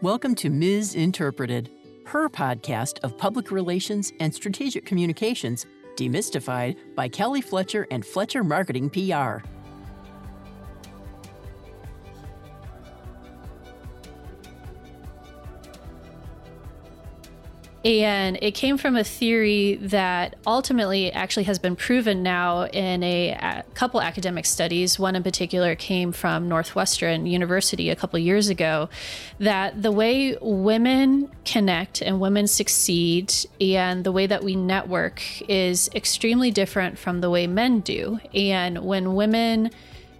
Welcome to Ms. Interpreted, her podcast of public relations and strategic communications, demystified by Kelly Fletcher and Fletcher Marketing PR. And it came from a theory that ultimately actually has been proven now in a, a, couple academic studies. One in particular came from Northwestern University a couple years ago that the way women connect and women succeed and the way that we network is extremely different from the way men do. And when women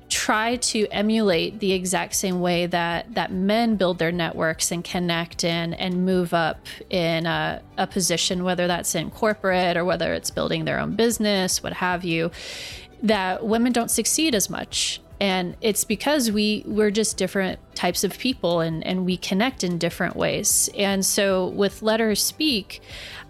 try to emulate the exact same way that that men build their networks and connect in and move up in a, a position whether that's in corporate or whether it's building their own business what have you that women don't succeed as much and it's because we we're just different types of people and and we connect in different ways. And so with let her speak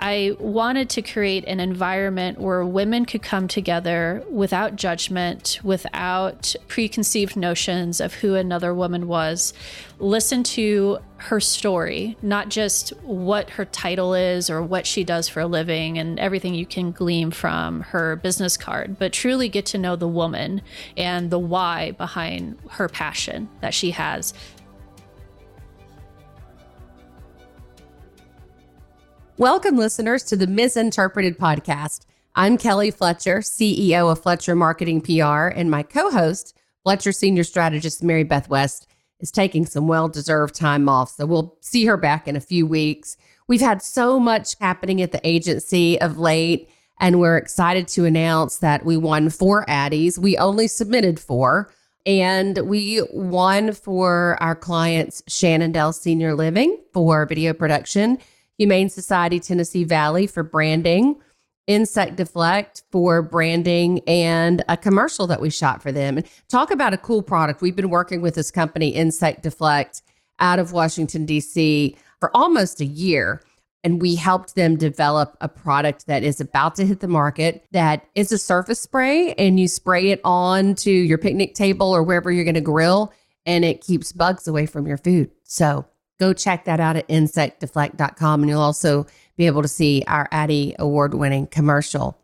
i wanted to create an environment where women could come together without judgment without preconceived notions of who another woman was listen to her story, not just what her title is or what she does for a living and everything you can glean from her business card, but truly get to know the woman and the why behind her passion that she has. Welcome, listeners, to the Misinterpreted podcast. I'm Kelly Fletcher, CEO of Fletcher Marketing PR, and my co host, Fletcher Senior Strategist Mary Beth West is taking some well deserved time off. So we'll see her back in a few weeks. We've had so much happening at the agency of late, and we're excited to announce that we won four Addies. We only submitted four, and we won for our clients Shannondale Senior Living for video production, Humane Society Tennessee Valley for branding. Insect Deflect for branding and a commercial that we shot for them. And talk about a cool product. We've been working with this company, Insect Deflect, out of Washington, D.C. for almost a year. And we helped them develop a product that is about to hit the market that is a surface spray, and you spray it on to your picnic table or wherever you're going to grill, and it keeps bugs away from your food. So go check that out at insectdeflect.com. And you'll also be able to see our Addie award winning commercial.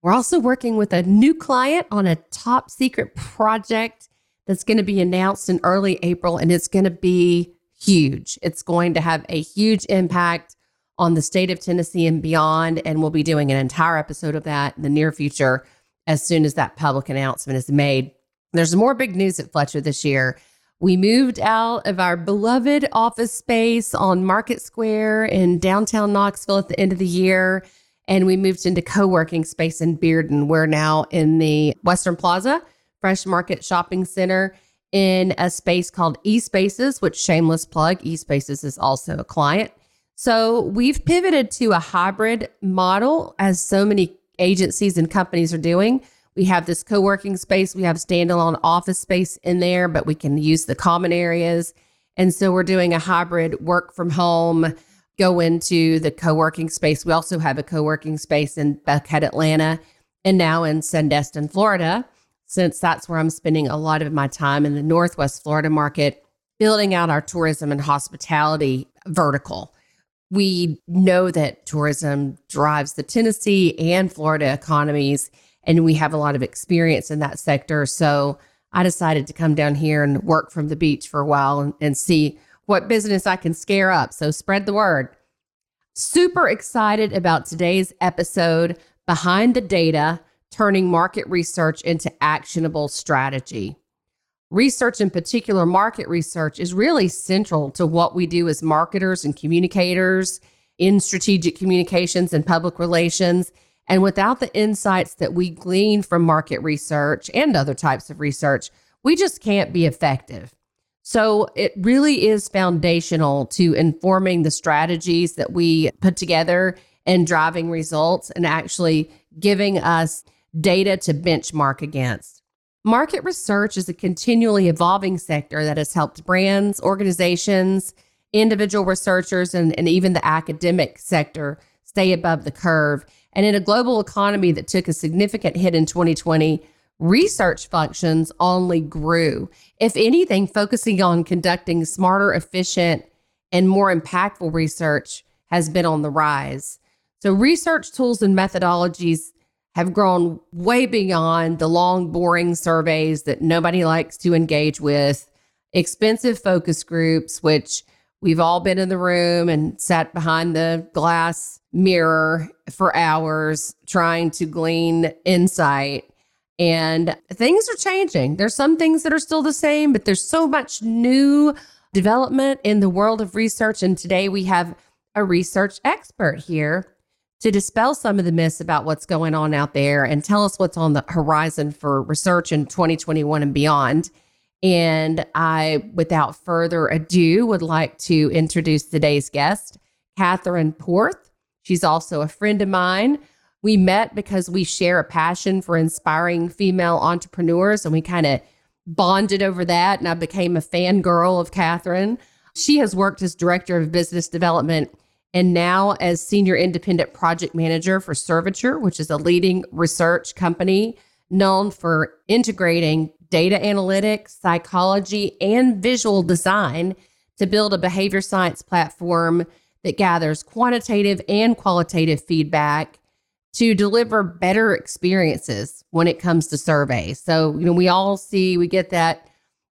We're also working with a new client on a top secret project that's going to be announced in early April, and it's going to be huge. It's going to have a huge impact on the state of Tennessee and beyond. And we'll be doing an entire episode of that in the near future as soon as that public announcement is made. There's more big news at Fletcher this year. We moved out of our beloved office space on Market Square in downtown Knoxville at the end of the year. And we moved into co working space in Bearden. We're now in the Western Plaza Fresh Market Shopping Center in a space called eSpaces, which shameless plug, eSpaces is also a client. So we've pivoted to a hybrid model as so many agencies and companies are doing. We have this co working space, we have standalone office space in there, but we can use the common areas. And so we're doing a hybrid work from home, go into the co working space. We also have a co working space in Buckhead, Atlanta, and now in Sandestin, Florida, since that's where I'm spending a lot of my time in the Northwest Florida market, building out our tourism and hospitality vertical. We know that tourism drives the Tennessee and Florida economies and we have a lot of experience in that sector. So I decided to come down here and work from the beach for a while and, and see what business I can scare up. So spread the word. Super excited about today's episode Behind the Data Turning Market Research into Actionable Strategy. Research, in particular, market research, is really central to what we do as marketers and communicators in strategic communications and public relations. And without the insights that we glean from market research and other types of research, we just can't be effective. So it really is foundational to informing the strategies that we put together and driving results and actually giving us data to benchmark against. Market research is a continually evolving sector that has helped brands, organizations, individual researchers, and, and even the academic sector stay above the curve. And in a global economy that took a significant hit in 2020, research functions only grew. If anything, focusing on conducting smarter, efficient, and more impactful research has been on the rise. So, research tools and methodologies have grown way beyond the long, boring surveys that nobody likes to engage with, expensive focus groups, which we've all been in the room and sat behind the glass mirror for hours trying to glean insight. And things are changing. There's some things that are still the same, but there's so much new development in the world of research. And today we have a research expert here to dispel some of the myths about what's going on out there and tell us what's on the horizon for research in 2021 and beyond. And I, without further ado, would like to introduce today's guest, Catherine Porth. She's also a friend of mine. We met because we share a passion for inspiring female entrepreneurs, and we kind of bonded over that. And I became a fangirl of Catherine. She has worked as director of business development and now as senior independent project manager for Survature, which is a leading research company known for integrating data analytics, psychology, and visual design to build a behavior science platform that gathers quantitative and qualitative feedback to deliver better experiences when it comes to surveys. So, you know, we all see, we get that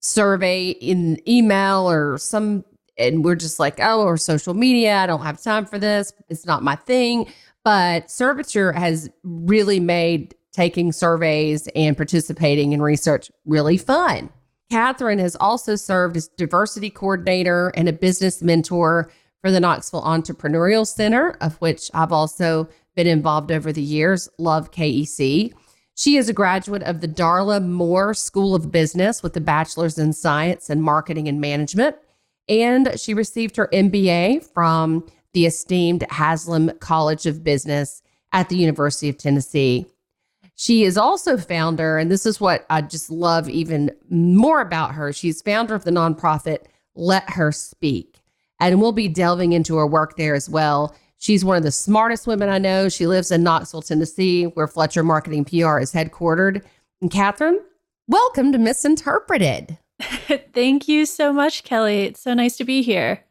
survey in email or some and we're just like, oh, or social media, I don't have time for this. It's not my thing. But Survature has really made taking surveys and participating in research really fun. Catherine has also served as diversity coordinator and a business mentor for the Knoxville Entrepreneurial Center, of which I've also been involved over the years. Love KEC. She is a graduate of the Darla Moore School of Business with a bachelor's in science and marketing and management and she received her MBA from the esteemed Haslam College of Business at the University of Tennessee. She is also founder, and this is what I just love even more about her. She's founder of the nonprofit Let Her Speak. And we'll be delving into her work there as well. She's one of the smartest women I know. She lives in Knoxville, Tennessee, where Fletcher Marketing PR is headquartered. And Catherine, welcome to Misinterpreted. Thank you so much, Kelly. It's so nice to be here.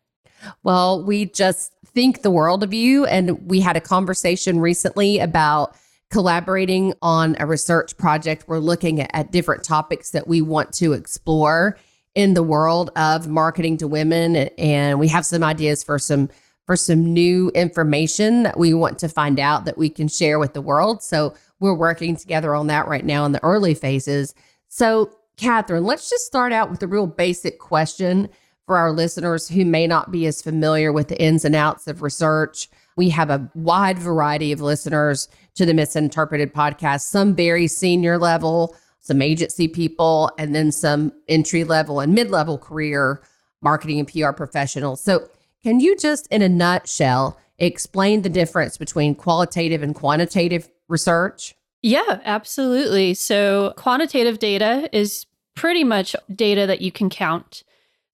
Well, we just think the world of you. And we had a conversation recently about collaborating on a research project. We're looking at, at different topics that we want to explore in the world of marketing to women. And we have some ideas for some for some new information that we want to find out that we can share with the world. So we're working together on that right now in the early phases. So Catherine, let's just start out with a real basic question for our listeners who may not be as familiar with the ins and outs of research. We have a wide variety of listeners to the Misinterpreted podcast, some very senior level, some agency people, and then some entry level and mid level career marketing and PR professionals. So, can you just, in a nutshell, explain the difference between qualitative and quantitative research? Yeah, absolutely. So, quantitative data is pretty much data that you can count.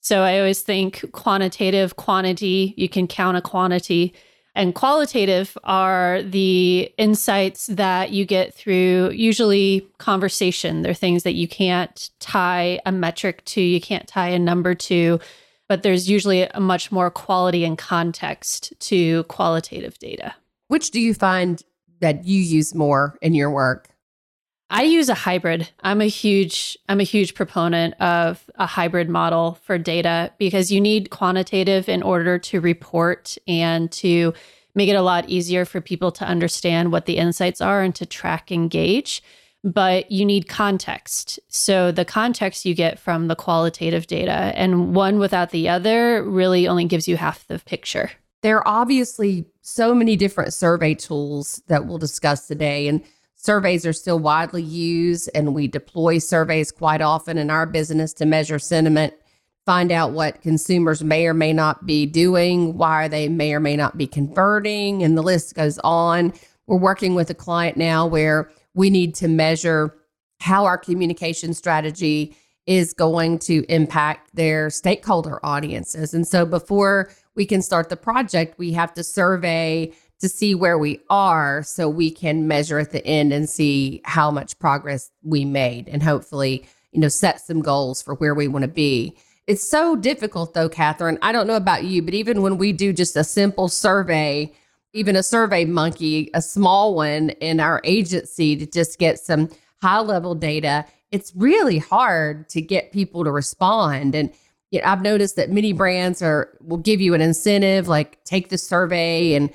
So, I always think quantitative, quantity, you can count a quantity. And qualitative are the insights that you get through usually conversation. They're things that you can't tie a metric to, you can't tie a number to, but there's usually a much more quality and context to qualitative data. Which do you find that you use more in your work? I use a hybrid. I'm a huge I'm a huge proponent of a hybrid model for data because you need quantitative in order to report and to make it a lot easier for people to understand what the insights are and to track and gauge. But you need context. So the context you get from the qualitative data and one without the other really only gives you half the picture. There are obviously so many different survey tools that we'll discuss today. And surveys are still widely used, and we deploy surveys quite often in our business to measure sentiment, find out what consumers may or may not be doing, why they may or may not be converting, and the list goes on. We're working with a client now where we need to measure how our communication strategy is going to impact their stakeholder audiences. And so before we can start the project, we have to survey to see where we are so we can measure at the end and see how much progress we made and hopefully, you know, set some goals for where we want to be. It's so difficult though, Catherine. I don't know about you, but even when we do just a simple survey, even a survey monkey, a small one in our agency to just get some high level data, it's really hard to get people to respond. And you know, I've noticed that many brands are will give you an incentive, like take the survey and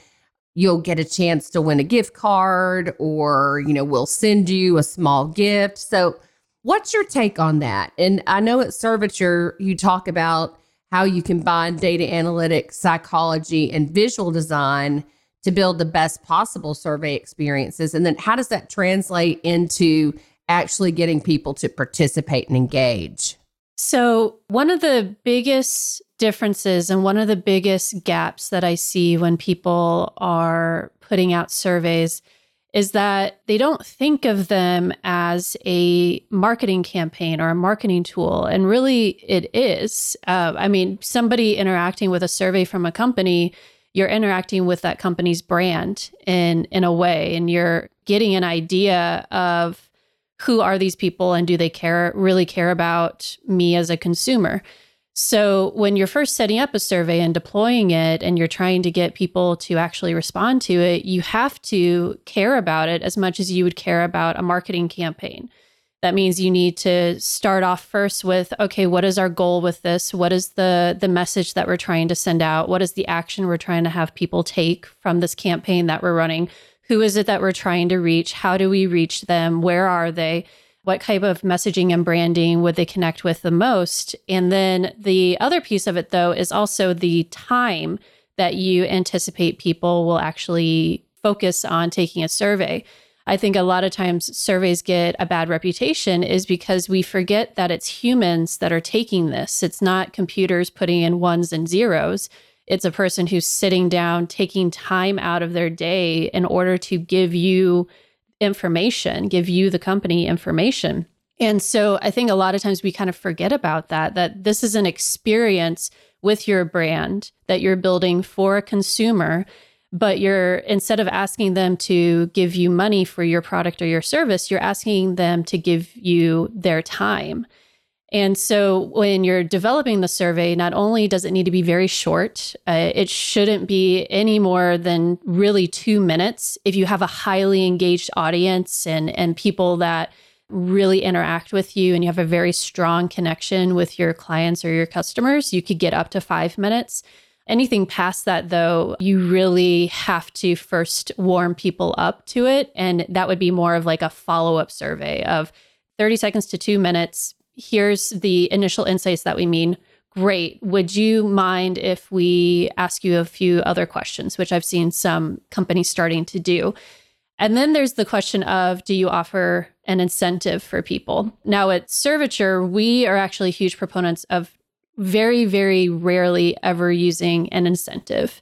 you'll get a chance to win a gift card, or you know, we'll send you a small gift. So What's your take on that? And I know at Survature, you talk about how you combine data analytics, psychology, and visual design to build the best possible survey experiences. And then how does that translate into actually getting people to participate and engage? So, one of the biggest differences and one of the biggest gaps that I see when people are putting out surveys is that they don't think of them as a marketing campaign or a marketing tool. And really, it is. Uh, I mean, somebody interacting with a survey from a company, you're interacting with that company's brand in in a way, and you're getting an idea of who are these people and do they care really care about me as a consumer. So, when you're first setting up a survey and deploying it, and you're trying to get people to actually respond to it, you have to care about it as much as you would care about a marketing campaign. That means you need to start off first with okay, what is our goal with this? What is the the message that we're trying to send out? What is the action we're trying to have people take from this campaign that we're running? Who is it that we're trying to reach? How do we reach them? Where are they? What type of messaging and branding would they connect with the most? And then the other piece of it, though, is also the time that you anticipate people will actually focus on taking a survey. I think a lot of times surveys get a bad reputation is because we forget that it's humans that are taking this. It's not computers putting in ones and zeros. It's a person who's sitting down, taking time out of their day in order to give you information, give you, the company, information. And so I think a lot of times we kind of forget about that, that this is an experience with your brand that you're building for a consumer. But you're instead of asking them to give you money for your product or your service, you're asking them to give you their time. And so when you're developing the survey, not only does it need to be very short, uh, it shouldn't be any more than really two minutes. If you have a highly engaged audience and, and people that really interact with you and you have a very strong connection with your clients or your customers, you could get up to five minutes. Anything past that, though, you really have to first warm people up to it. And that would be more of like a follow up survey of 30 seconds to two minutes here's the initial insights that we mean. Great. Would you mind if we ask you a few other questions, which I've seen some companies starting to do? And then there's the question of do you offer an incentive for people? Now, at Survature, we are actually huge proponents of very, very rarely ever using an incentive.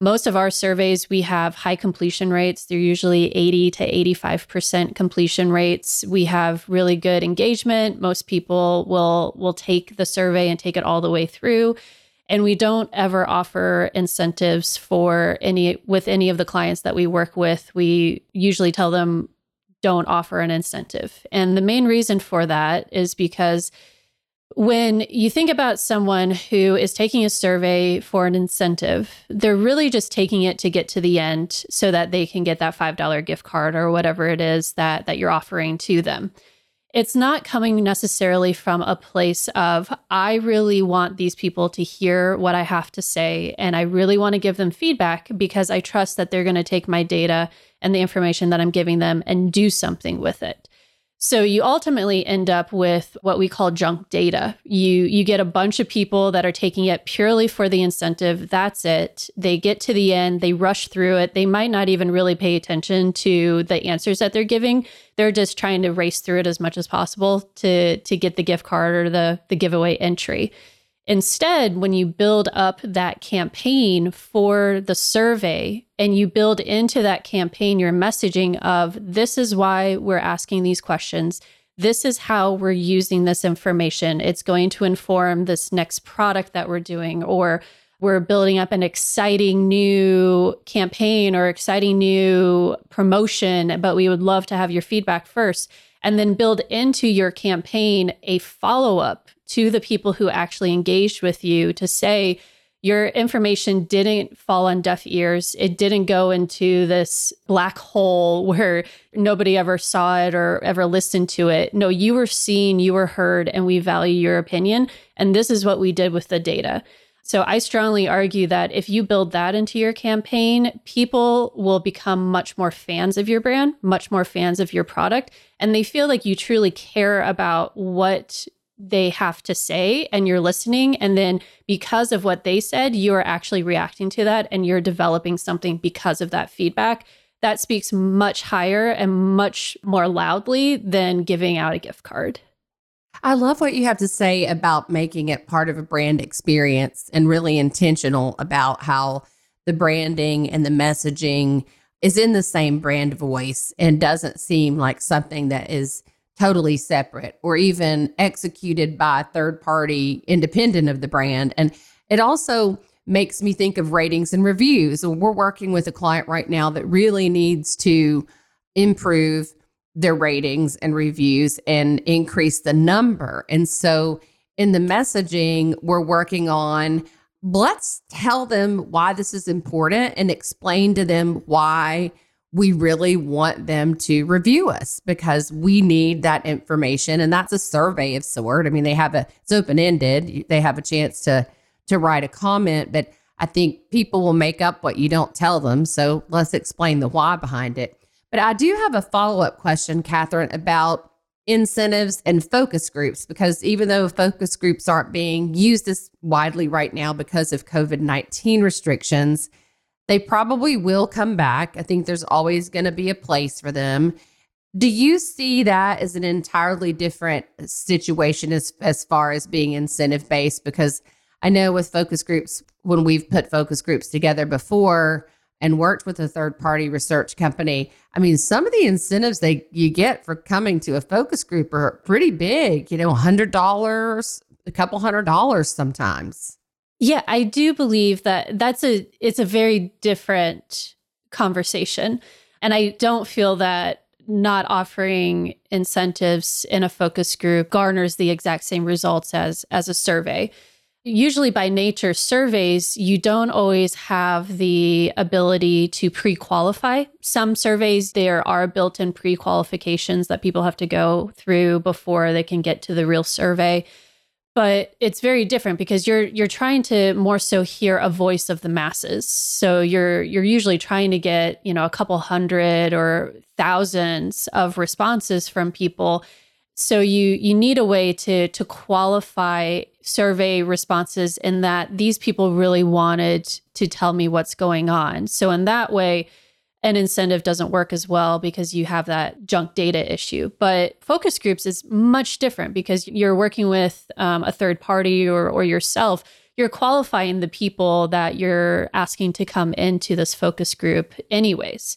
Most of our surveys, we have high completion rates. They're usually 80 to 85% completion rates. We have really good engagement. Most people will will take the survey and take it all the way through. And we don't ever offer incentives for any with any of the clients that we work with. We usually tell them don't offer an incentive. And the main reason for that is because when you think about someone who is taking a survey for an incentive, they're really just taking it to get to the end so that they can get that $5 gift card or whatever it is that that you're offering to them. It's not coming necessarily from a place of I really want these people to hear what I have to say and I really want to give them feedback because I trust that they're going to take my data and the information that I'm giving them and do something with it. So you ultimately end up with what we call junk data. You you get a bunch of people that are taking it purely for the incentive. That's it. They get to the end, they rush through it. They might not even really pay attention to the answers that they're giving. They're just trying to race through it as much as possible to to get the gift card or the the giveaway entry. Instead, when you build up that campaign for the survey and you build into that campaign your messaging of this is why we're asking these questions, this is how we're using this information. It's going to inform this next product that we're doing, or we're building up an exciting new campaign or exciting new promotion, but we would love to have your feedback first. And then build into your campaign a follow up to the people who actually engaged with you to say, your information didn't fall on deaf ears. It didn't go into this black hole where nobody ever saw it or ever listened to it. No, you were seen, you were heard, and we value your opinion. And this is what we did with the data. So I strongly argue that if you build that into your campaign, people will become much more fans of your brand, much more fans of your product, and they feel like you truly care about what they have to say and you're listening. And then because of what they said, you're actually reacting to that and you're developing something because of that feedback. That speaks much higher and much more loudly than giving out a gift card. I love what you have to say about making it part of a brand experience and really intentional about how the branding and the messaging is in the same brand voice and doesn't seem like something that is totally separate or even executed by a third party independent of the brand. And it also makes me think of ratings and reviews. We're working with a client right now that really needs to improve their ratings and reviews and increase the number. And so in the messaging, we're working on let's tell them why this is important and explain to them why we really want them to review us because we need that information. And that's a survey of sort. I mean they have a it's open ended they have a chance to to write a comment but i think people will make up what you don't tell them. So let's explain the why behind it. But i do have a follow-up question catherine about incentives and focus groups because even though focus groups aren't being used as widely right now because of covid-19 restrictions they probably will come back. I think there's always going to be a place for them. Do you see that as an entirely different uh, situation as, as far as being incentive based? Because I know with focus groups, when we've put focus groups together before and worked with a third party research company, I mean, some of the incentives they you get for coming to a focus group are pretty big, you know, $100, a couple hundred dollars sometimes. Yeah, I do believe that that's a it's a very different conversation. And I don't feel that not offering incentives in a focus group garners the exact same results as as a survey. Usually by nature surveys you don't always have the ability to pre-qualify. Some surveys there are built-in pre-qualifications that people have to go through before they can get to the real survey but it's very different because you're you're trying to more so hear a voice of the masses. So you're you're usually trying to get you know a couple hundred or thousands of responses from people. So you you need a way to to qualify survey responses in that these people really wanted to tell me what's going on. So in that way an incentive doesn't work as well because you have that junk data issue. But focus groups is much different because you're working with um, a third party or, or yourself. You're qualifying the people that you're asking to come into this focus group, anyways.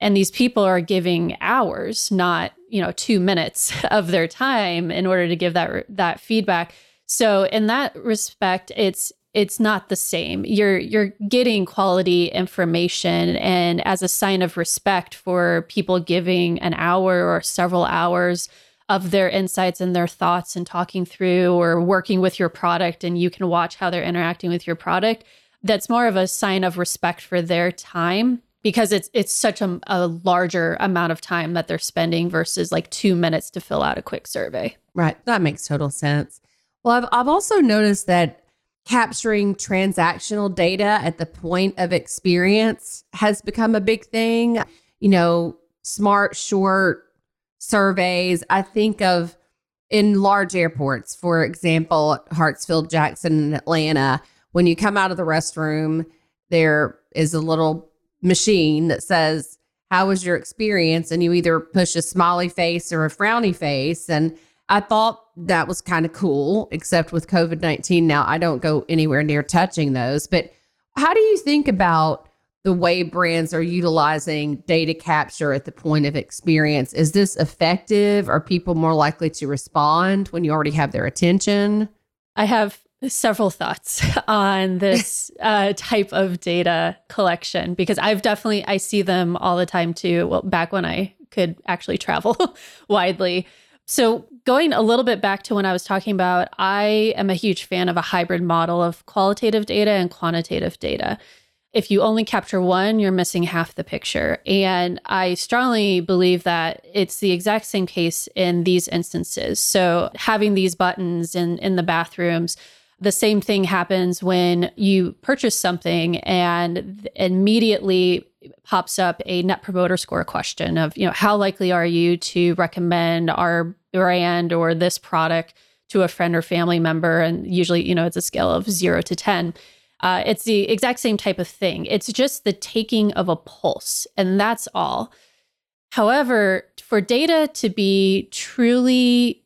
And these people are giving hours, not you know two minutes of their time in order to give that that feedback. So in that respect, it's it's not the same. You're you're getting quality information and as a sign of respect for people giving an hour or several hours of their insights and their thoughts and talking through or working with your product and you can watch how they're interacting with your product. That's more of a sign of respect for their time because it's it's such a, a larger amount of time that they're spending versus like 2 minutes to fill out a quick survey. Right. That makes total sense. Well, I've I've also noticed that capturing transactional data at the point of experience has become a big thing. You know, smart, short surveys. I think of in large airports, for example, Hartsfield Jackson in Atlanta, when you come out of the restroom, there is a little machine that says, How was your experience? And you either push a smiley face or a frowny face. And I thought that was kind of cool, except with COVID 19. Now I don't go anywhere near touching those. But how do you think about the way brands are utilizing data capture at the point of experience? Is this effective? Are people more likely to respond when you already have their attention? I have several thoughts on this uh, type of data collection because I've definitely I see them all the time too. Well, back when I could actually travel widely So, going a little bit back to when I was talking about, I am a huge fan of a hybrid model of qualitative data and quantitative data. If you only capture one, you're missing half the picture. And I strongly believe that it's the exact same case in these instances. So, having these buttons in, in the bathrooms, the same thing happens when you purchase something and immediately pops up a net promoter score question of, you know, how likely are you to recommend our brand or this product to a friend or family member? And usually, you know, it's a scale of zero to 10. Uh, it's the exact same type of thing. It's just the taking of a pulse, and that's all. However, for data to be truly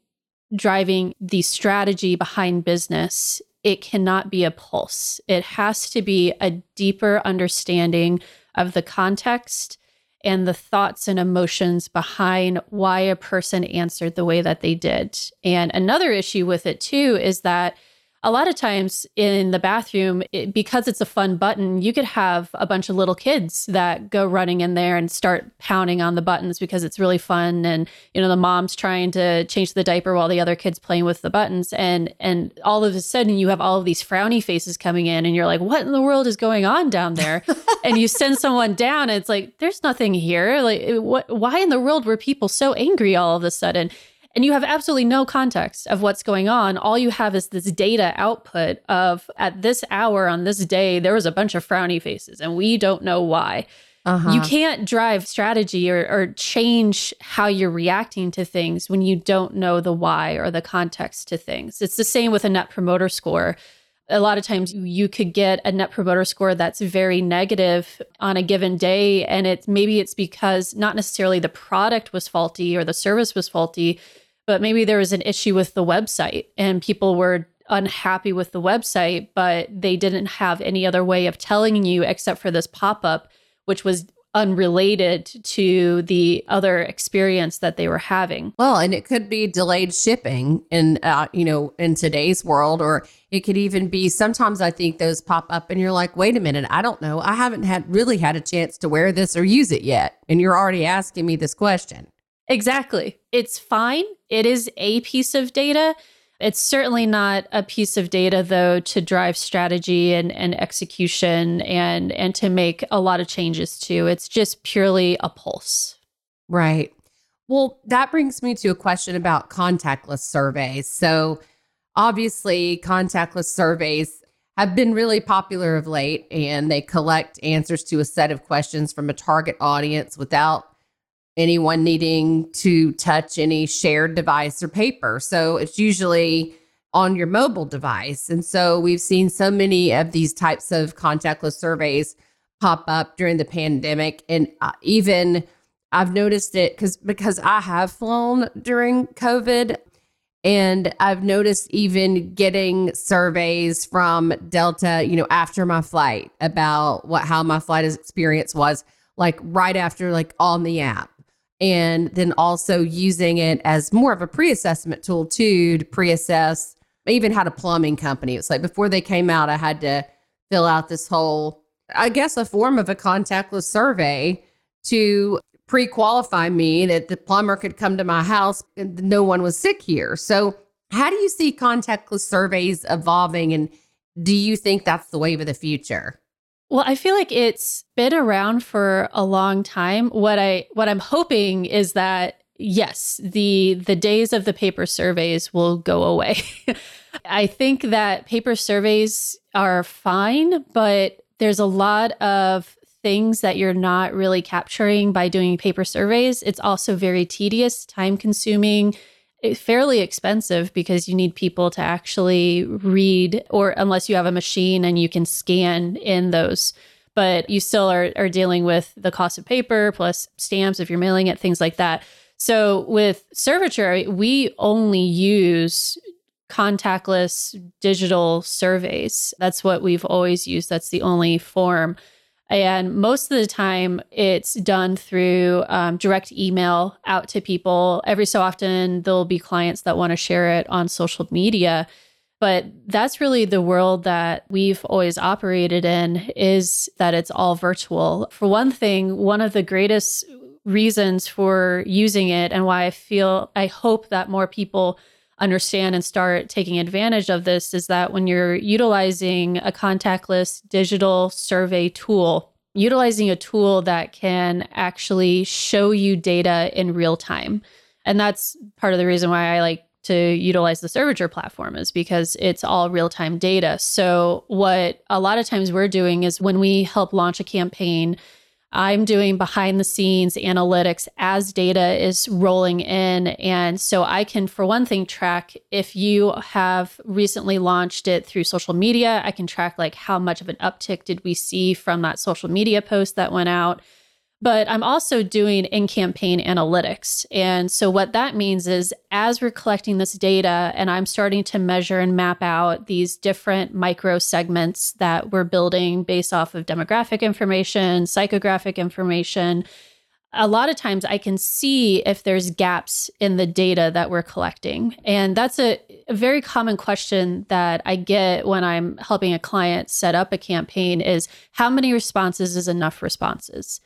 driving the strategy behind business, it cannot be a pulse. It has to be a deeper understanding of the context and the thoughts and emotions behind why a person answered the way that they did. And another issue with it too is that a lot of times in the bathroom, it, because it's a fun button, you could have a bunch of little kids that go running in there and start pounding on the buttons because it's really fun. And, you know, the mom's trying to change the diaper while the other kid's playing with the buttons. And, and all of a sudden you have all of these frowny faces coming in and you're like, what in the world is going on down there? and you send someone down and it's like, there's nothing here. Like, what, why in the world were people so angry all of a sudden? And you have absolutely no context of what's going on. All you have is this data output of at this hour on this day, there was a bunch of frowny faces, and we don't know why. Uh-huh. You can't drive strategy or, or change how you're reacting to things when you don't know the why or the context to things. It's the same with a net promoter score. A lot of times you could get a net promoter score that's very negative on a given day. And it's maybe it's because not necessarily the product was faulty or the service was faulty, but maybe there was an issue with the website and people were unhappy with the website, but they didn't have any other way of telling you except for this pop up, which was unrelated to the other experience that they were having. Well, and it could be delayed shipping in uh, you know in today's world or it could even be sometimes I think those pop up and you're like, "Wait a minute, I don't know. I haven't had really had a chance to wear this or use it yet." And you're already asking me this question. Exactly. It's fine. It is a piece of data. It's certainly not a piece of data though to drive strategy and, and execution and and to make a lot of changes to. It's just purely a pulse. Right. Well, that brings me to a question about contactless surveys. So, obviously, contactless surveys have been really popular of late and they collect answers to a set of questions from a target audience without anyone needing to touch any shared device or paper. So it's usually on your mobile device. And so we've seen so many of these types of contactless surveys pop up during the pandemic and uh, even I've noticed it cuz because I have flown during COVID and I've noticed even getting surveys from Delta, you know, after my flight about what how my flight experience was like right after like on the app and then also using it as more of a pre-assessment tool too to pre-assess even had a plumbing company. It's like before they came out i had to fill out this whole i guess a form of a contactless survey to pre-qualify me that the plumber could come to my house and no one was sick here. So how do you see contactless surveys evolving and do you think that's the wave of the future well, I feel like it's been around for a long time. What I what I'm hoping is that yes, the the days of the paper surveys will go away. I think that paper surveys are fine, but there's a lot of things that you're not really capturing by doing paper surveys. It's also very tedious, time consuming Eh, fairly expensive because you need people to actually read, or unless you have a machine and you can scan in those. But you still are, are dealing with the cost of paper plus stamps if you're mailing it, things like that. So with Survature, we only use contactless digital surveys. That's what we've always used. That's the only form. And most of the time, it's done through um, direct email out to people. Every so often, there'll be clients that want to share it on social media. But that's really the world that we've always operated in is that it's all virtual. For one thing, one of the greatest reasons for using it and why I feel I hope that more people understand and start taking advantage of this is that when you're utilizing a contactless digital survey tool, utilizing a tool that can actually show you data in real time. And that's part of the reason why I like to utilize the Survature platform is because it's all real time data. So, what a lot of times we're doing is when we help launch a campaign, I'm doing behind the scenes analytics as data is rolling in. And so I can, for one thing, track if you have recently launched it through social media, I can track like how much of an uptick did we see from that social media post that went out. But I'm also doing in campaign analytics. And so, what that means is as we're collecting this data and I'm starting to measure and map out these different micro segments that we're building based off of demographic information, psychographic information, a lot of times I can see if there's gaps in the data that we're collecting. And that's a, a, very common question that I get when I'm helping a client set up a campaign is how many responses is enough responses?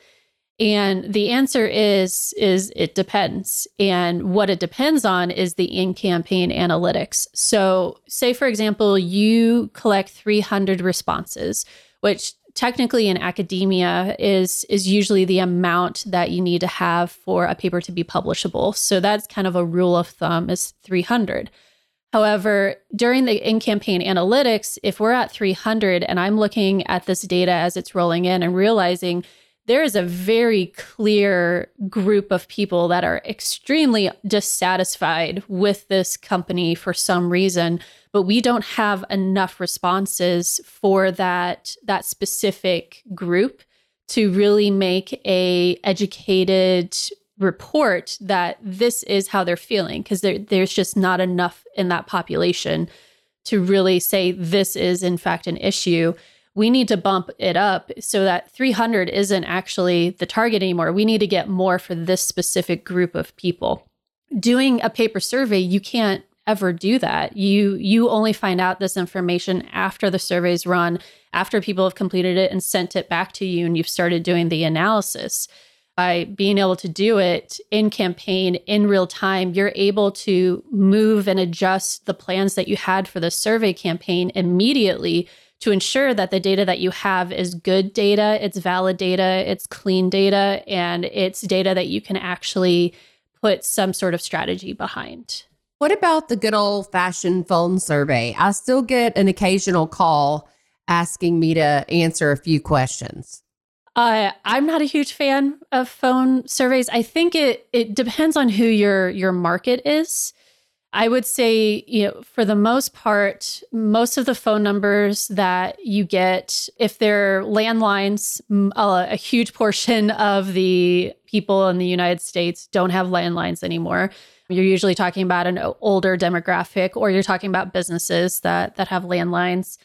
And the answer is is it depends. And what it depends on is the in-campaign analytics. So, say for example, you collect 300 responses, which technically in academia is is usually the amount that you need to have for a paper to be publishable. So that's kind of a rule of thumb is 300. However, during the in campaign analytics, if we're at 300 and I'm looking at this data as it's rolling in and realizing there is a very clear group of people that are extremely dissatisfied with this company for some reason but we don't have enough responses for that that specific group to really make a educated report that this is how they're feeling because there, there's just not enough in that population to really say this is in fact an issue we need to bump it up so that 300 isn't actually the target anymore. We need to get more for this specific group of people. Doing a paper survey, you can't ever do that. You you only find out this information after the survey's run, after people have completed it and sent it back to you and you've started doing the analysis. By being able to do it in campaign in real time, you're able to move and adjust the plans that you had for the survey campaign immediately to ensure that the data that you have is good data, it's valid data, it's clean data, and it's data that you can actually put some sort of strategy behind. What about the good old fashioned phone survey? I still get an occasional call asking me to answer a few questions. Uh, I'm not a huge fan of phone surveys. I think it it depends on who your your market is. I would say, you know, for the most part, most of the phone numbers that you get, if they're landlines, a, a huge portion of the people in the United States don't have landlines anymore. You're usually talking about an older demographic, or you're talking about businesses that that have landlines.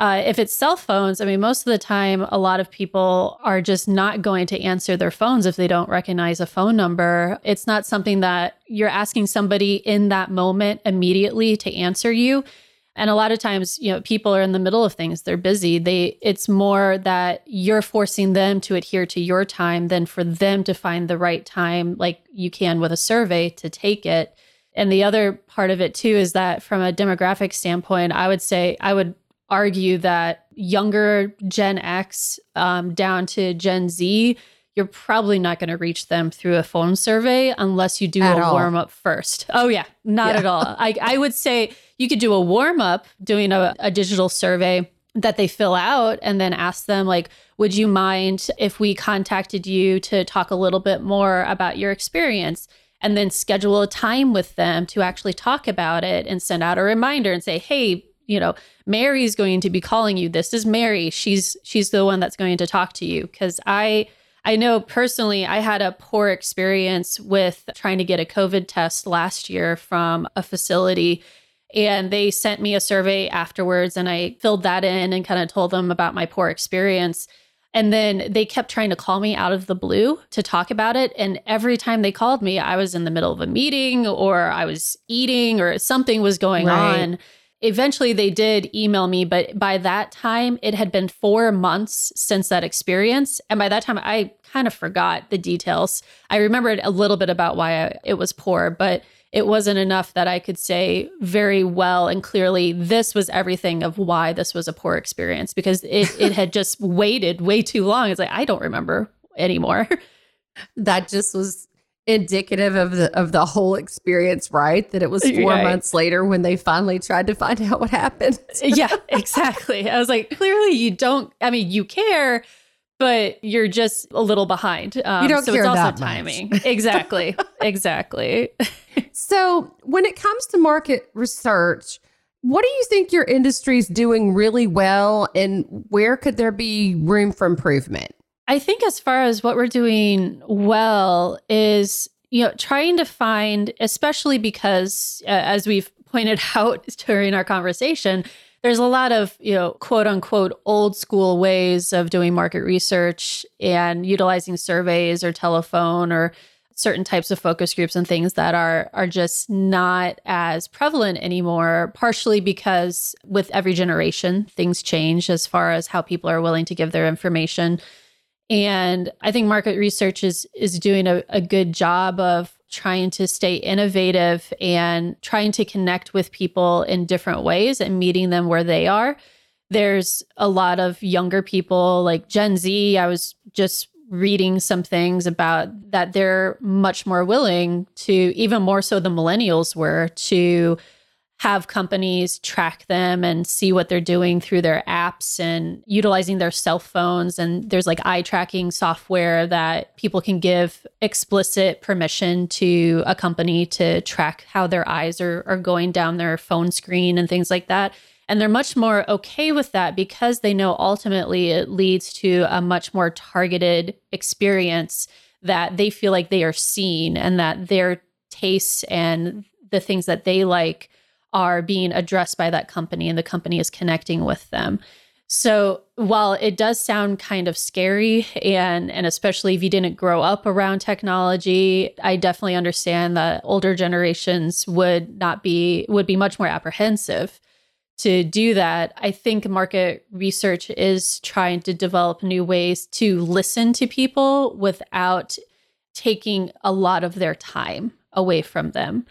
Uh, if it's cell phones, I mean, most of the time, a lot of people are just not going to answer their phones if they don't recognize a phone number. It's not something that you're asking somebody in that moment immediately to answer you. And a lot of times, you know, people are in the middle of things. They're busy. They it's more that you're forcing them to adhere to your time than for them to find the right time like you can with a survey to take it. And the other part of it too is that from a demographic standpoint, I would say I would argue that younger Gen X um, down to Gen Z, you're probably not going to reach them through a phone survey unless you do at a warm up first. Oh, yeah, not yeah. at all. I, I would say you could do a warm up doing a, a digital survey that they fill out and then ask them like would you mind if we contacted you to talk a little bit more about your experience and then schedule a time with them to actually talk about it and send out a reminder and say hey you know, Mary's going to be calling you. This is Mary. She's she's the one that's going to talk to you because I I know personally I had a poor experience with trying to get a COVID test last year from a facility and they sent me a survey afterwards and I filled that in and kind of told them about my poor experience. And then they kept trying to call me out of the blue to talk about it. And every time they called me, I was in the middle of a meeting or I was eating or something was going right. on. Eventually they did email me, but by that time it had been four months since that experience. And by that time, I kind of forgot the details. I remembered a little bit about why I, it was poor, but it wasn't enough that I could say very well and clearly this was everything of why this was a poor experience because it, it had just waited way too long. It's like, I don't remember anymore. That just was indicative of the of the whole experience, right? That it was four right. months later when they finally tried to find out what happened. yeah, exactly. I was like, clearly you don't. I mean, you care, but you're just a little behind. Um, you don't so care it's also that timing. exactly. Exactly. so when it comes to market research. What do you think your industry is doing really well, and where could there be room for improvement? I think as far as what we're doing well is, you know, trying to find, especially because uh, as we've pointed out during our conversation, there's a lot of, you know, quote unquote old school ways of doing market research and utilizing surveys or telephone or certain types of focus groups and things that are are just not as prevalent anymore partially because with every generation things change as far as how people are willing to give their information and I think market research is is doing a, a good job of trying to stay innovative and trying to connect with people in different ways and meeting them where they are. There's a lot of younger people like Gen Z. I was just reading some things about that they're much more willing to, even more so than millennials were, to have companies track them and see what they're doing through their apps and utilizing their cell phones. And there's like eye tracking software that people can give explicit permission to a company to track how their eyes are, are going down their phone screen and things like that. And they're much more okay with that because they know ultimately it leads to a much more targeted experience that they feel like they are seen and that their tastes and the things that they like are being addressed by that company and the company is connecting with them. So while it does sound kind of scary and and especially if you didn't grow up around technology, I definitely understand that older generations would not be would be much more apprehensive to do that. I think market research is trying to develop new ways to listen to people without taking a lot of their time away from them.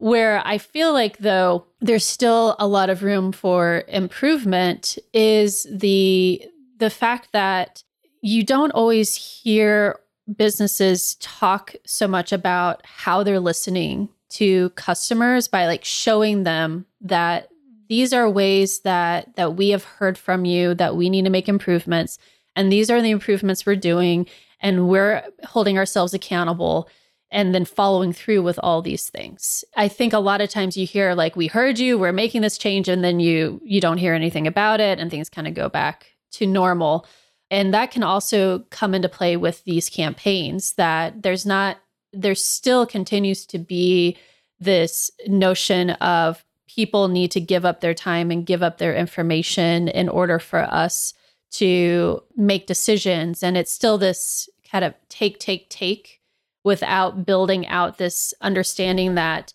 Where I feel like, though, there's still a lot of room for improvement is the the fact that you don't always hear businesses talk so much about how they're listening to customers by like showing them that these are ways that that we have heard from you that we need to make improvements and these are the improvements we're doing and we're holding ourselves accountable and then following through with all these things. I think a lot of times you hear like we heard you, we're making this change and then you you don't hear anything about it and things kind of go back to normal. And that can also come into play with these campaigns that there's not there still continues to be this notion of people need to give up their time and give up their information in order for us to make decisions and it's still this kind of take take take without building out this understanding that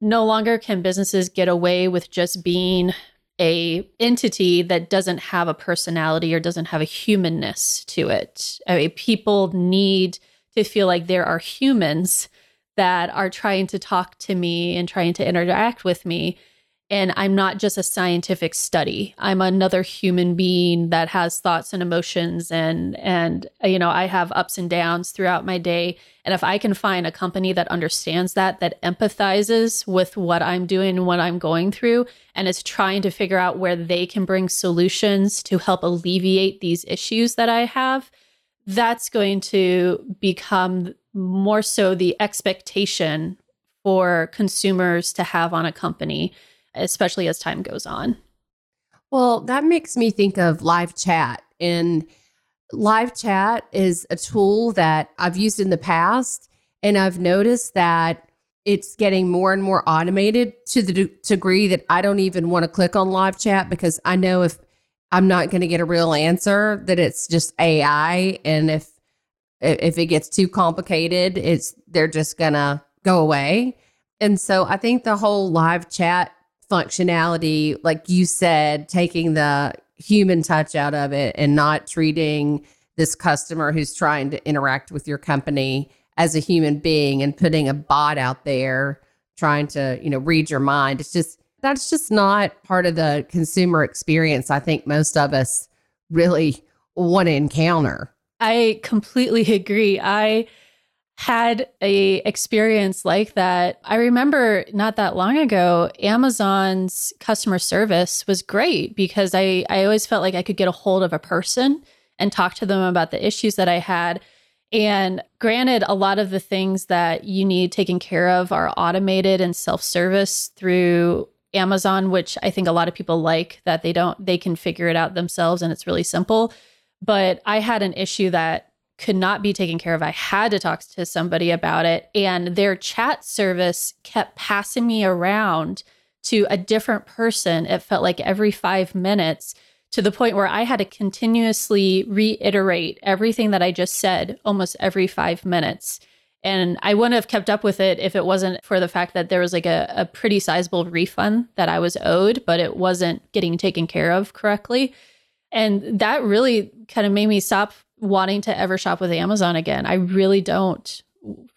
no longer can businesses get away with just being a entity that doesn't have a personality or doesn't have a humanness to it. I mean, people need to feel like there are humans that are trying to talk to me and trying to interact with me and I'm not just a scientific study. I'm another human being that has thoughts and emotions and and you know, I have ups and downs throughout my day. And if I can find a company that understands that that empathizes with what I'm doing and what I'm going through and is trying to figure out where they can bring solutions to help alleviate these issues that I have, that's going to become more so the expectation for consumers to have on a company especially as time goes on. Well, that makes me think of live chat. And live chat is a tool that I've used in the past. And I've noticed that it's getting more and more automated to the degree that I don't even want to click on live chat because I know if I'm not going to get a real answer, that it's just AI. And if if it gets too complicated, it's they're just gonna go away. And so I think the whole live chat functionality, like you said, taking the human touch out of it and not treating this customer who's trying to interact with your company as a human being and putting a bot out there trying to, you know, read your mind. It's just that's just not part of the consumer experience I think most of us really want to encounter. I completely agree. I had a experience like that. I remember not that long ago, Amazon's customer service was great because I, I always felt like I could get a hold of a person and talk to them about the issues that I had. And granted, a lot of the things that you need taken care of are automated and self service through Amazon, which I think a lot of people like that they don't, they can figure it out themselves and it's really simple. But I had an issue that could not be taken care of. I had to talk to somebody about it. And their chat service kept passing me around to a different person. It felt like every five minutes to the point where I had to continuously reiterate everything that I just said almost every five minutes. And I wouldn't have kept up with it if it wasn't for the fact that there was like a, a pretty sizable refund that I was owed, but it wasn't getting taken care of correctly. And that really kind of made me stop wanting to ever shop with Amazon again. I really don't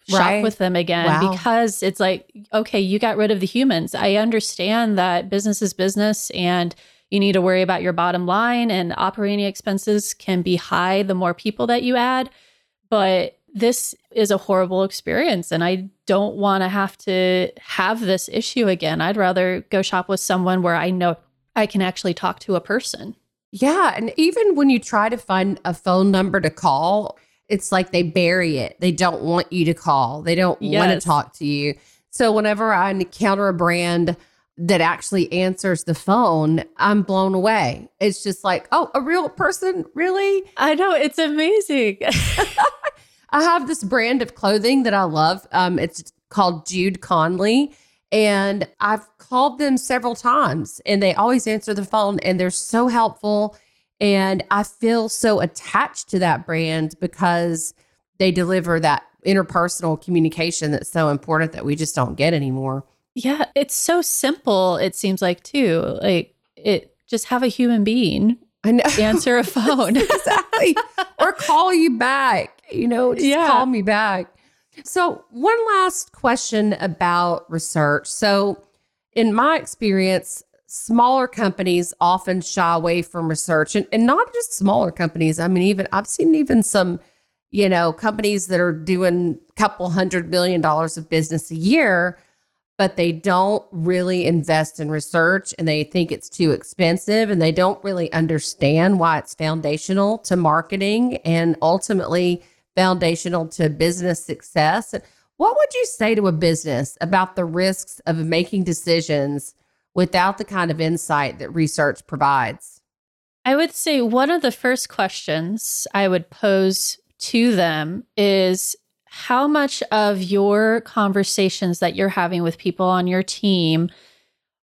shop right. with them again wow. because it's like, okay, you got rid of the humans. I understand that business is business and you need to worry about your bottom line and operating expenses can be high the more people that you add. But this is a horrible experience and I don't want to have to have this issue again. I'd rather go shop with someone where I know I can actually talk to a person. Yeah. And even when you try to find a phone number to call, it's like they bury it. They don't want you to call, they don't yes. want to talk to you. So whenever I encounter a brand that actually answers the phone, I'm blown away. It's just like, oh, a real person? Really? I know. It's amazing. I have this brand of clothing that I love. Um, it's called Jude Connally. And I've called them several times and they always answer the phone and they're so helpful. And I feel so attached to that brand because they deliver that interpersonal communication that's so important that we just don't get anymore. Yeah, it's so simple, it seems like, too. Like, it just have a human being I know. answer a phone. exactly. or call you back, you know, just yeah. call me back. So, one last question about research. So, in my experience, smaller companies often shy away from research and, and not just smaller companies. I mean, even I've seen even some, you know, companies that are doing a couple hundred million dollars of business a year, but they don't really invest in research and they think it's too expensive and they don't really understand why it's foundational to marketing and ultimately foundational to business success. What would you say to a business about the risks of making decisions without the kind of insight that research provides? I would say one of the first questions I would pose to them is how much of your conversations that you're having with people on your team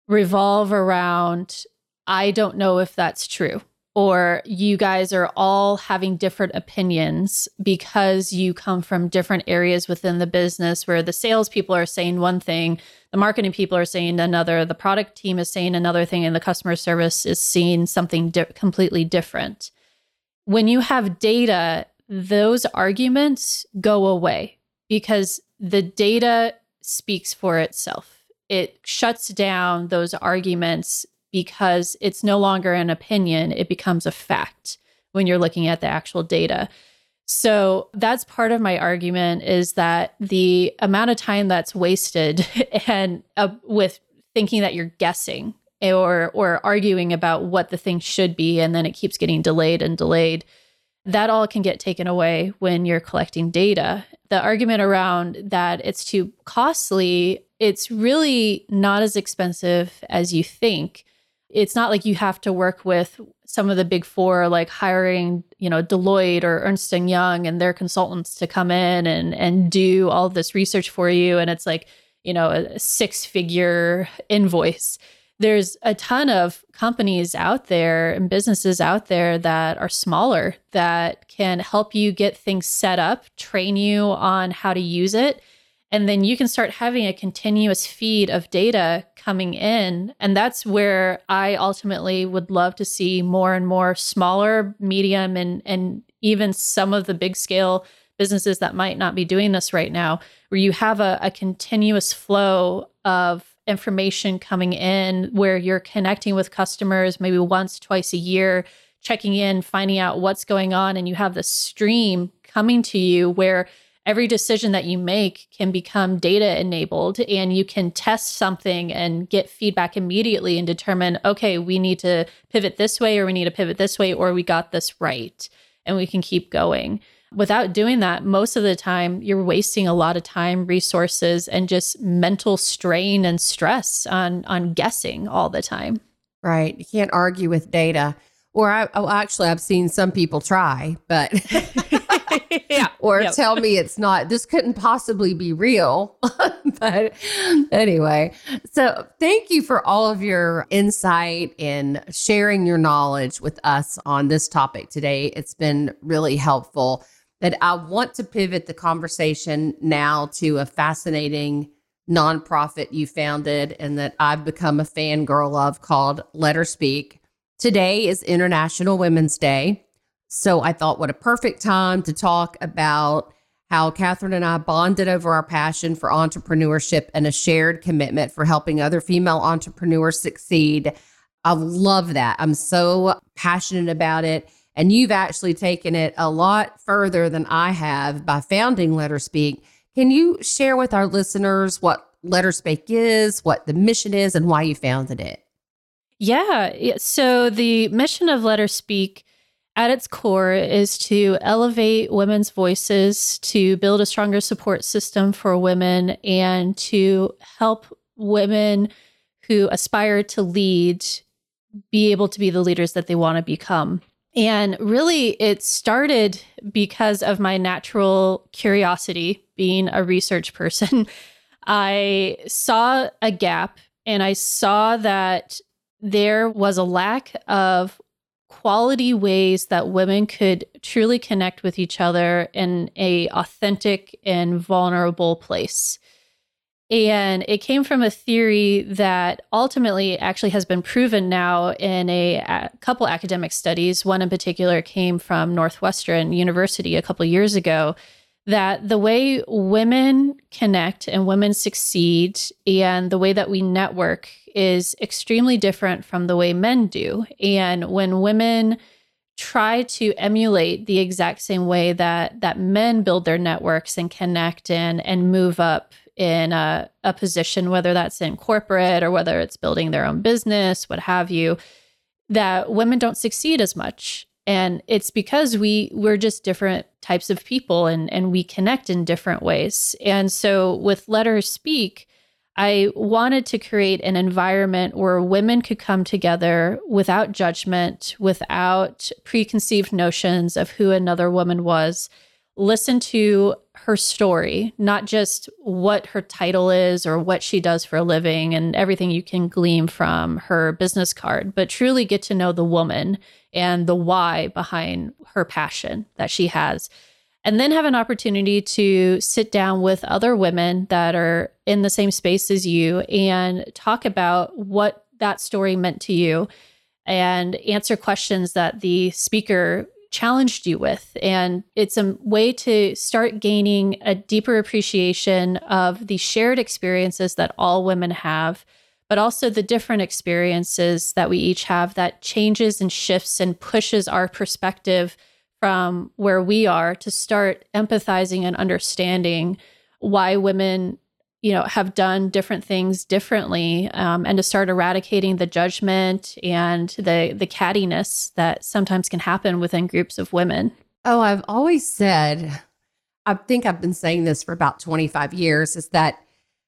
revolve around, I don't know if that's true or you guys are all having different opinions because you come from different areas within the business where the salespeople are saying one thing, the marketing people are saying another, the product team is saying another thing, and the customer service is seeing something di- completely different. When you have data, those arguments go away because the data speaks for itself. It shuts down those arguments because it's no longer an opinion, it becomes a fact when you're looking at the actual data. So that's part of my argument is that the amount of time that's wasted and uh, with thinking that you're guessing or or arguing about what the thing should be and then it keeps getting delayed and delayed that all can get taken away when you're collecting data the argument around that it's too costly it's really not as expensive as you think it's not like you have to work with some of the big four like hiring you know deloitte or ernst young and their consultants to come in and and do all this research for you. And it's like you know a six figure invoice. There's a ton of companies out there and businesses out there that are smaller that can help you get things set up train you on how to use it And then you can start having a continuous feed of data coming in. And that's where I ultimately would love to see more and more smaller, medium, and, and even some of the big scale businesses that might not be doing this right now, where you have a, a continuous flow of information coming in where you're connecting with customers maybe once, twice a year, checking in, finding out what's going on, and you have the stream coming to you where every decision that you make can become data enabled and you can test something and get feedback immediately and determine okay we need to pivot this way or we need to pivot this way or we got this right and we can keep going. Without doing that most of the time you're wasting a lot of time resources and just mental strain and stress on on guessing all the time. Right. You can't argue with data. Or I, oh, actually i've seen some people try but yeah. or yep. tell me it's not, this couldn't possibly be real. but anyway, so thank you for all of your insight and sharing your knowledge with us on this topic today. It's been really helpful. But I want to pivot the conversation now to a fascinating nonprofit you founded and that I've become a fangirl of called Let Her Speak. Today is International Women's Day. So I thought, what a perfect time to talk about how Catherine and I bonded over our passion for entrepreneurship and a shared commitment for helping other female entrepreneurs succeed. I love that. I'm so passionate about it. And you've actually taken it a lot further than I have by founding Let Her Speak. Can you share with our listeners what Let Her Speak is, what the mission is, and why you founded it? Yeah. So the mission of Let Her Speak at its core is to elevate women's voices, to build a stronger support system for women, and to help women who aspire to lead be able to be the leaders that they want to become. And really, it started because of my natural curiosity, being a research person. I saw a gap and I saw that there was a lack of quality ways that women could truly connect with each other in a authentic and vulnerable place. And it came from a theory that ultimately actually has been proven now in a, a couple academic studies. One in particular came from Northwestern University a couple years ago that the way women connect and women succeed and the way that we network is extremely different from the way men do. And when women try to emulate the exact same way that that men build their networks and connect and and move up in a, a position, whether that's in corporate or whether it's building their own business, what have you, that women don't succeed as much and it's because we we're just different types of people and and we connect in different ways and so with Let Her Speak i wanted to create an environment where women could come together without judgment without preconceived notions of who another woman was listen to her story, not just what her title is or what she does for a living and everything you can glean from her business card, but truly get to know the woman and the why behind her passion that she has. And then have an opportunity to sit down with other women that are in the same space as you and talk about what that story meant to you and answer questions that the speaker challenged you with. And it's a way to start gaining a deeper appreciation of the shared experiences that all women have, but also the different experiences that we each have that changes and shifts and pushes our perspective from where we are to start empathizing and understanding why women you know have done different things differently um, and to start eradicating the judgment and the the cattiness that sometimes can happen within groups of women. Oh i've always said i think i've been saying this for about 25 years is that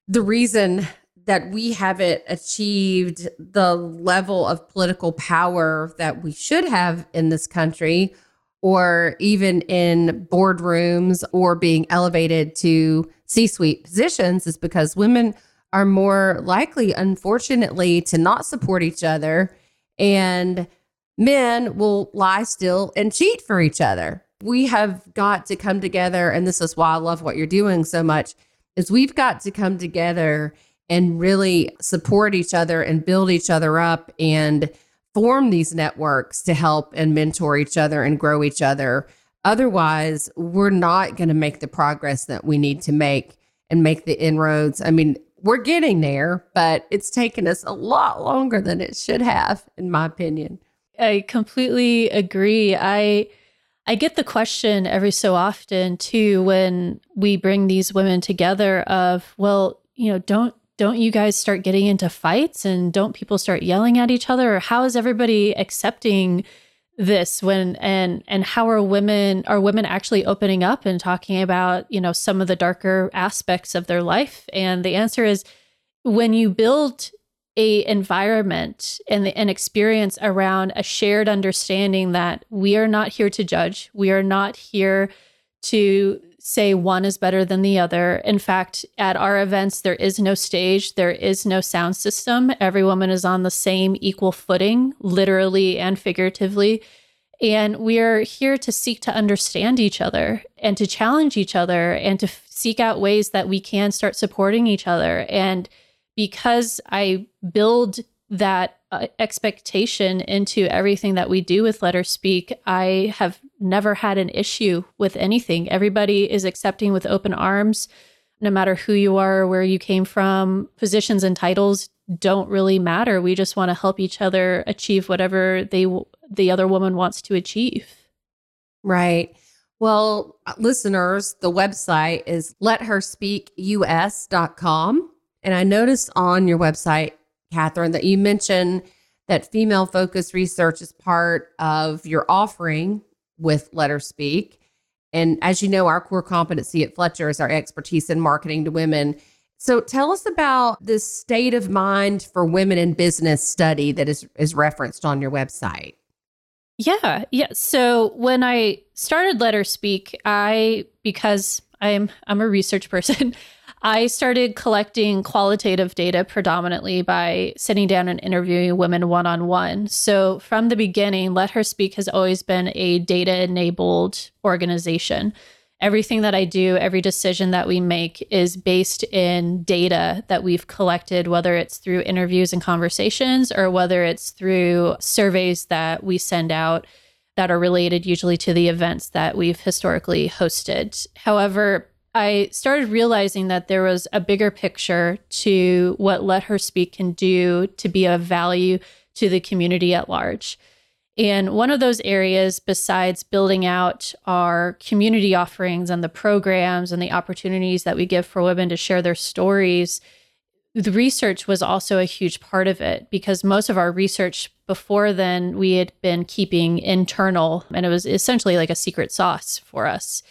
the reason that we haven't achieved the level of political power that we should have in this country or even in boardrooms or being elevated to C suite positions is because women are more likely, unfortunately, to not support each other. And men will lie still and cheat for each other. We have got to come together. And this is why I love what you're doing so much is we've got to come together and really support each other and build each other up and form these networks to help and mentor each other and grow each other. Otherwise, we're not going to make the progress that we need to make and make the inroads. I mean, we're getting there, but it's taken us a lot longer than it should have, in my opinion. I completely agree. I I get the question every so often too when we bring these women together of, well, you know, don't don't you guys start getting into fights and don't people start yelling at each other? How is everybody accepting this when and and how are women are women actually opening up and talking about you know some of the darker aspects of their life? And the answer is when you build a environment and the, an experience around a shared understanding that we are not here to judge we are not here to say one is better than the other. In fact at our events there is no stage there is no sound system. Every woman is on the same equal footing literally and figuratively. And we are here to seek to understand each other and to challenge each other and to f- seek out ways that we can start supporting each other. And because I build that uh, expectation into everything that we do with Let Her Speak, I have never had an issue with anything. Everybody is accepting with open arms, no matter who you are, where you came from. Positions and titles don't really matter. We just want to help each other achieve whatever they the other woman wants to achieve. Right. Well, listeners, the website is letherspeakus.com. And I noticed on your website, Catherine, that you mentioned that female focused research is part of your offering with Let Her Speak. And as you know, our core competency at Fletcher is our expertise in marketing to women. So tell us about this state of mind for women in business study that is, is referenced on your website. Yeah, yeah. So when I started Let Her Speak, I because I'm I'm a research person, I started collecting qualitative data predominantly by sitting down and interviewing women one on one. So from the beginning, Let Her Speak has always been a data enabled organization everything that I do, every decision that we make is based in data that we've collected, whether it's through interviews and conversations or whether it's through surveys that we send out that are related usually to the events that we've historically hosted. However, I started realizing that there was a bigger picture to what Let Her Speak can do to be of value to the community at large. And one of those areas, besides building out our community offerings and the programs and the opportunities that we give for women to share their stories, the research was also a huge part of it because most of our research before then we had been keeping internal and it was essentially like a secret sauce for us.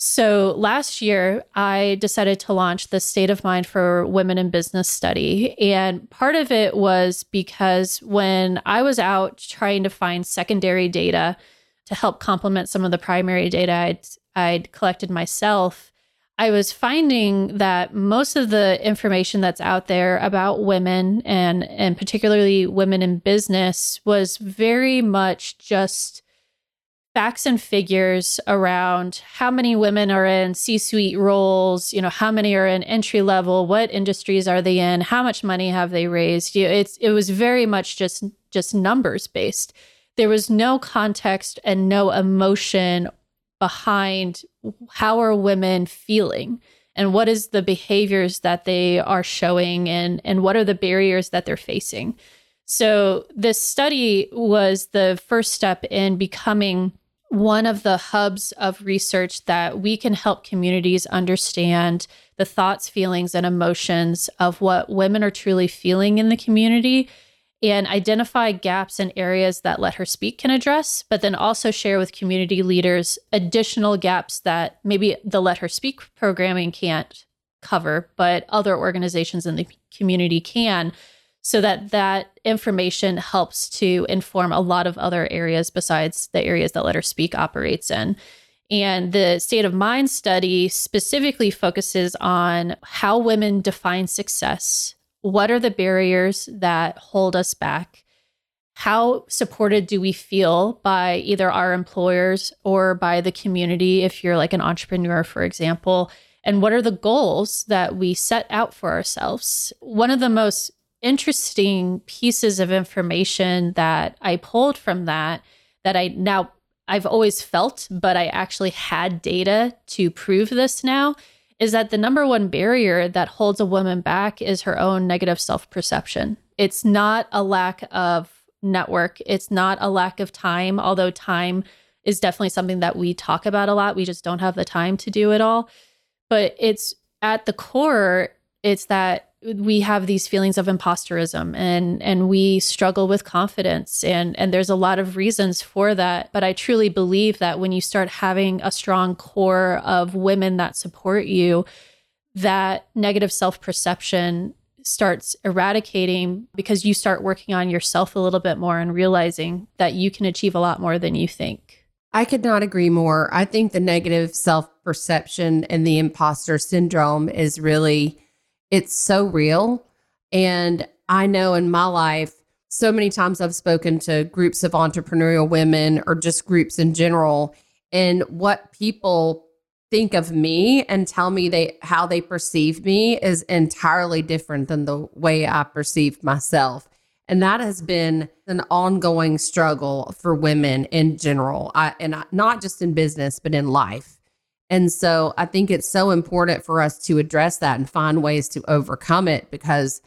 So last year, I decided to launch the State of Mind for Women in Business study. And part of it was because when I was out trying to find secondary data to help complement some of the primary data I'd, I'd collected myself, I was finding that most of the information that's out there about women and, and particularly women in business was very much just facts and figures around how many women are in C-suite roles, you know, how many are in entry level, what industries are they in, how much money have they raised? You know, it's it was very much just just numbers based. There was no context and no emotion behind how are women feeling and what is the behaviors that they are showing and and what are the barriers that they're facing. So this study was the first step in becoming one of the hubs of research that we can help communities understand the thoughts, feelings, and emotions of what women are truly feeling in the community and identify gaps and areas that Let Her Speak can address, but then also share with community leaders additional gaps that maybe the Let Her Speak programming can't cover, but other organizations in the community can so that that information helps to inform a lot of other areas besides the areas that Let Speak operates in. And the state of mind study specifically focuses on how women define success. What are the barriers that hold us back? How supported do we feel by either our employers or by the community? If you're like an entrepreneur, for example, and what are the goals that we set out for ourselves. One of the most interesting pieces of information that I pulled from that that I now I've always felt, but I actually had data to prove this now is that the number one barrier that holds a woman back is her own negative self perception. It's not a lack of network, it's not a lack of time, although time is definitely something that we talk about a lot. We just don't have the time to do it all. But it's at the core, it's that we have these feelings of imposterism and and we struggle with confidence and and there's a lot of reasons for that but i truly believe that when you start having a strong core of women that support you that negative self-perception starts eradicating because you start working on yourself a little bit more and realizing that you can achieve a lot more than you think I could not agree more. I think the negative self perception and the imposter syndrome is really it's so real. And I know in my life, so many times I've spoken to groups of entrepreneurial women or just groups in general, and what people think of me and tell me they how they perceive me is entirely different than the way I perceive myself. And that has been an ongoing struggle for women in general, I, and I, not just in business, but in life. And so I think it's so important for us to address that and find ways to overcome it because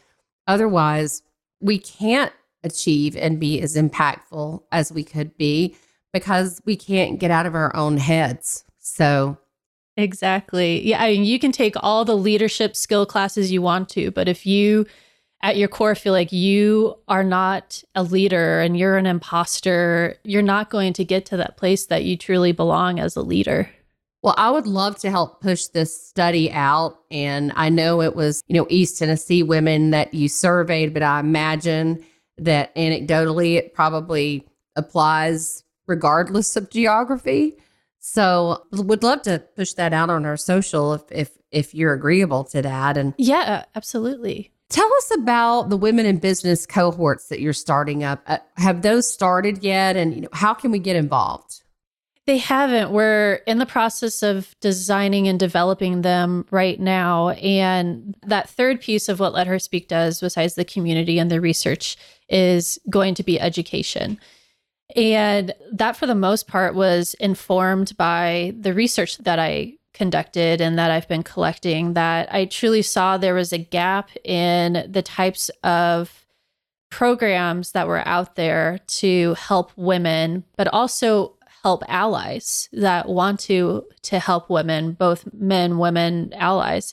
otherwise we can't achieve and be as impactful as we could be because we can't get out of our own heads. So Exactly. Yeah, I mean you can take all the leadership skill classes you want to, but if you at your core feel like you are not a leader and you're an imposter, you're not going to get to that place that you truly belong as a leader. Well, I would love to help push this study out. And I know it was, you know, East Tennessee women that you surveyed, but I imagine that anecdotally it probably applies regardless of geography. So would love to push that out on our social if if if you're agreeable to that. And yeah, absolutely. Tell us about the women in business cohorts that you're starting up. Uh, have those started yet? And you know, how can we get involved? They haven't. We're in the process of designing and developing them right now. And that third piece of what Let Her Speak does, besides the community and the research, is going to be education. And that, for the most part, was informed by the research that I conducted and that I've been collecting. That I truly saw there was a gap in the types of programs that were out there to help women, but also help allies that want to to help women, both men, women, allies.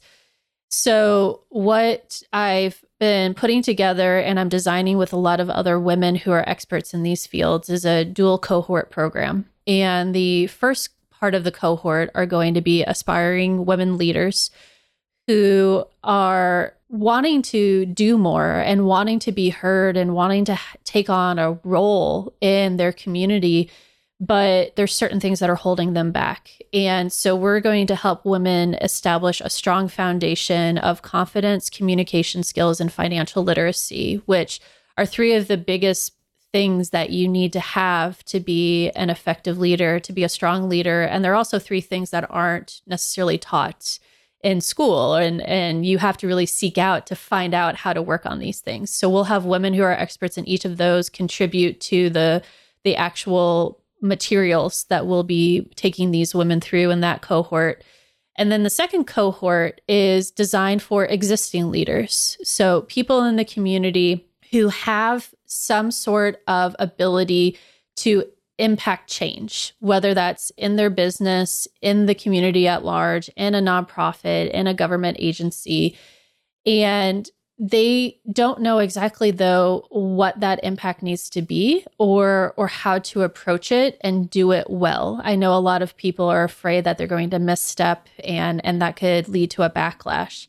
So what I've been putting together and I'm designing with a lot of other women who are experts in these fields is a dual cohort program. And the first part of the cohort are going to be aspiring women leaders who are wanting to do more and wanting to be heard and wanting to take on a role in their community but there's certain things that are holding them back. And so we're going to help women establish a strong foundation of confidence, communication skills, and financial literacy, which are three of the biggest things that you need to have to be an effective leader, to be a strong leader. And there are also three things that aren't necessarily taught in school and and you have to really seek out to find out how to work on these things. So we'll have women who are experts in each of those contribute to the the actual materials that we'll be taking these women through in that cohort. And then the second cohort is designed for existing leaders. So people in the community who have some sort of ability to impact change, whether that's in their business, in the community at large, in a nonprofit, in a government agency. And they don't know exactly though what that impact needs to be or or how to approach it and do it well. I know a lot of people are afraid that they're going to misstep and and that could lead to a backlash.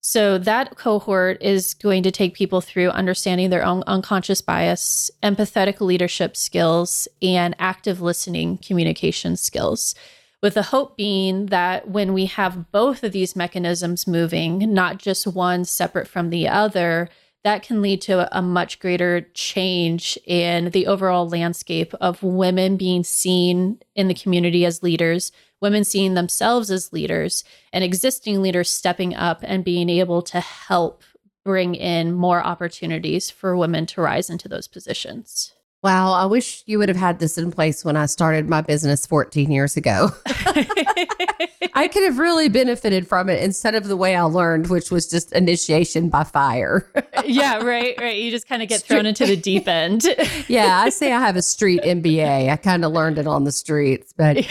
So that cohort is going to take people through understanding their own unconscious bias, empathetic leadership skills, and active listening communication skills with the hope being that when we have both of these mechanisms moving, not just one separate from the other, that can lead to a much greater change in the overall landscape of women being seen in the community as leaders, women seeing themselves as leaders, and existing leaders stepping up and being able to help bring in more opportunities for women to rise into those positions. Wow, I wish you would have had this in place when I started my business 14 years ago. I could have really benefited from it instead of the way I learned, which was just initiation by fire. yeah, right, right. You just kind of get thrown into the deep end. yeah, I say I have a street MBA. I kind of learned it on the streets. But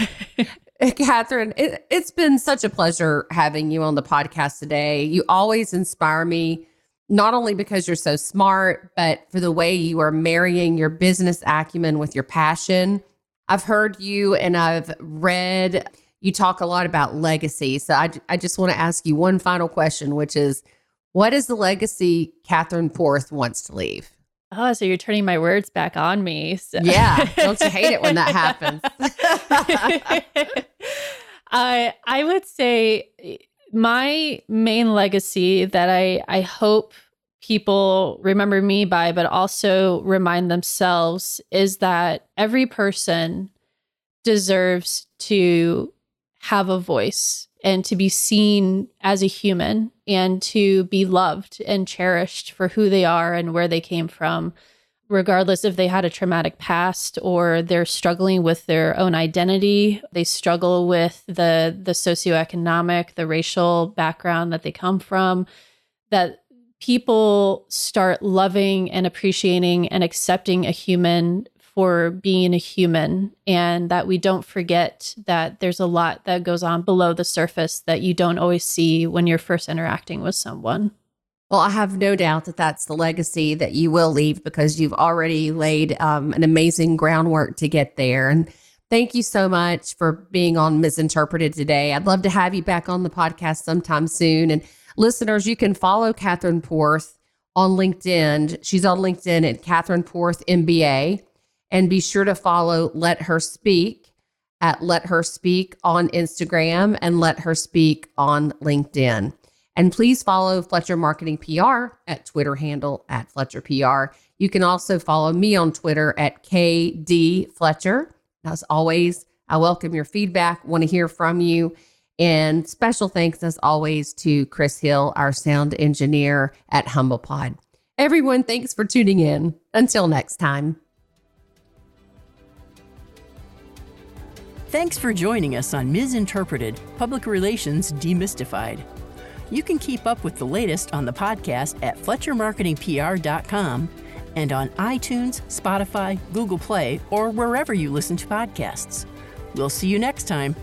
eh, Catherine, it, it's been such a pleasure having you on the podcast today. You always inspire me not only because you're so smart, but for the way you are marrying your business acumen with your passion. I've heard you and I've read you talk a lot about legacy. So I, I just want to ask you one final question, which is what is the legacy Catherine Porth wants to leave? Oh, so you're turning my words back on me. So. Yeah. Don't you hate it when that happens? I I would say my main legacy that I, I hope people remember me by, but also remind themselves is that every person deserves to have a voice and to be seen as a human and to be loved and cherished for who they are and where they came from regardless if they had a traumatic past or they're struggling with their own identity they struggle with the the socioeconomic the racial background that they come from that people start loving and appreciating and accepting a human for being a human and that we don't forget that there's a lot that goes on below the surface that you don't always see when you're first interacting with someone well, I have no doubt that that's the legacy that you will leave because you've already laid um, an amazing groundwork to get there. And thank you so much for being on Misinterpreted today. I'd love to have you back on the podcast sometime soon. And listeners, you can follow Catherine Porth on LinkedIn. She's on LinkedIn at Catherine Porth MBA. And be sure to follow Let Her Speak at Let Her Speak on Instagram and Let Her Speak on LinkedIn. And please follow Fletcher Marketing PR at Twitter handle at Fletcher PR. You can also follow me on Twitter at KD Fletcher. As always, I welcome your feedback, want to hear from you. And special thanks, as always, to Chris Hill, our sound engineer at HumblePod. Everyone, thanks for tuning in. Until next time. Thanks for joining us on Misinterpreted Public Relations Demystified. You can keep up with the latest on the podcast at FletcherMarketingPR.com and on iTunes, Spotify, Google Play, or wherever you listen to podcasts. We'll see you next time.